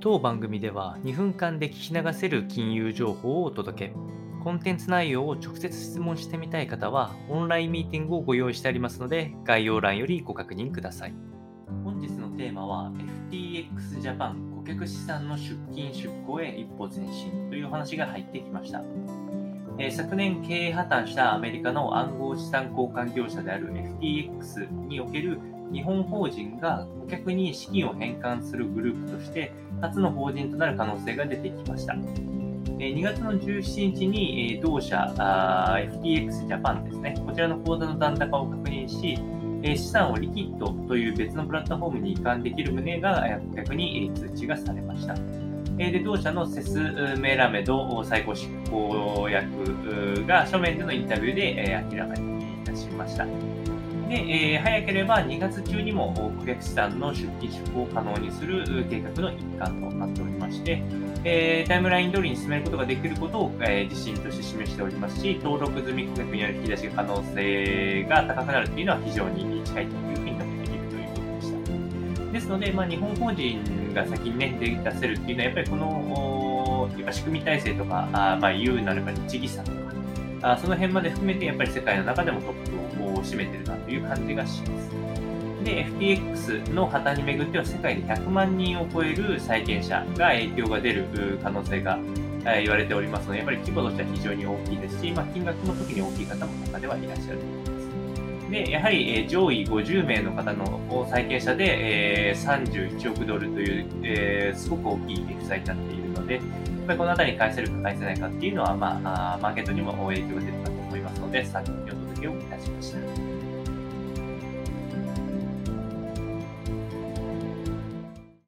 当番組では2分間で聞き流せる金融情報をお届け。コンテンツ内容を直接質問してみたい方は、オンラインミーティングをご用意してありますので、概要欄よりご確認ください。本日のテーマは、FTX ジャパン顧客資産の出金出向へ一歩前進という話が入ってきました。え、昨年経営破綻したアメリカの暗号資産交換業者である FTX における日本法人が顧客に資金を返還するグループとして初の法人となる可能性が出てきました。2月の17日に同社 FTX ジャパンですね、こちらの口座の残高を確認し、資産をリキッドという別のプラットフォームに移管できる旨が顧客に通知がされました。で同社のセス・メラメド最高執行役が書面でのインタビューで明らかにいたしました。で、えー、早ければ2月中にも顧客資産の出金出向を可能にする計画の一環となっておりまして、えー、タイムライン通りに進めることができることを、えー、自信として示しておりますし、登録済み顧客による引き出し可能性が高くなるというのは非常に近いというふうに述べているということでした。ですので、まあ、日本法人が先にね、出せるっていうのは、やっぱりこの、やっぱ仕組み体制とか、あまあ、言うなれば日銀さとか、あその辺まで含めてやっぱり世界の中でもトップを占めてるなという感じがします。で、FTX の破綻にめぐっては世界で100万人を超える債権者が影響が出る可能性が言われておりますので、やっぱり規模としては非常に大きいですし、まあ、金額の時に大きい方も中ではいらっしゃると思います。で、やはり上位50名の方の債権者で31億ドルという、すごく大きい負債になっているので、ぱりこの辺りに返せるか返せないかっていうのは、まあ、マーケットにも影響が出るかと思いますので、参考にお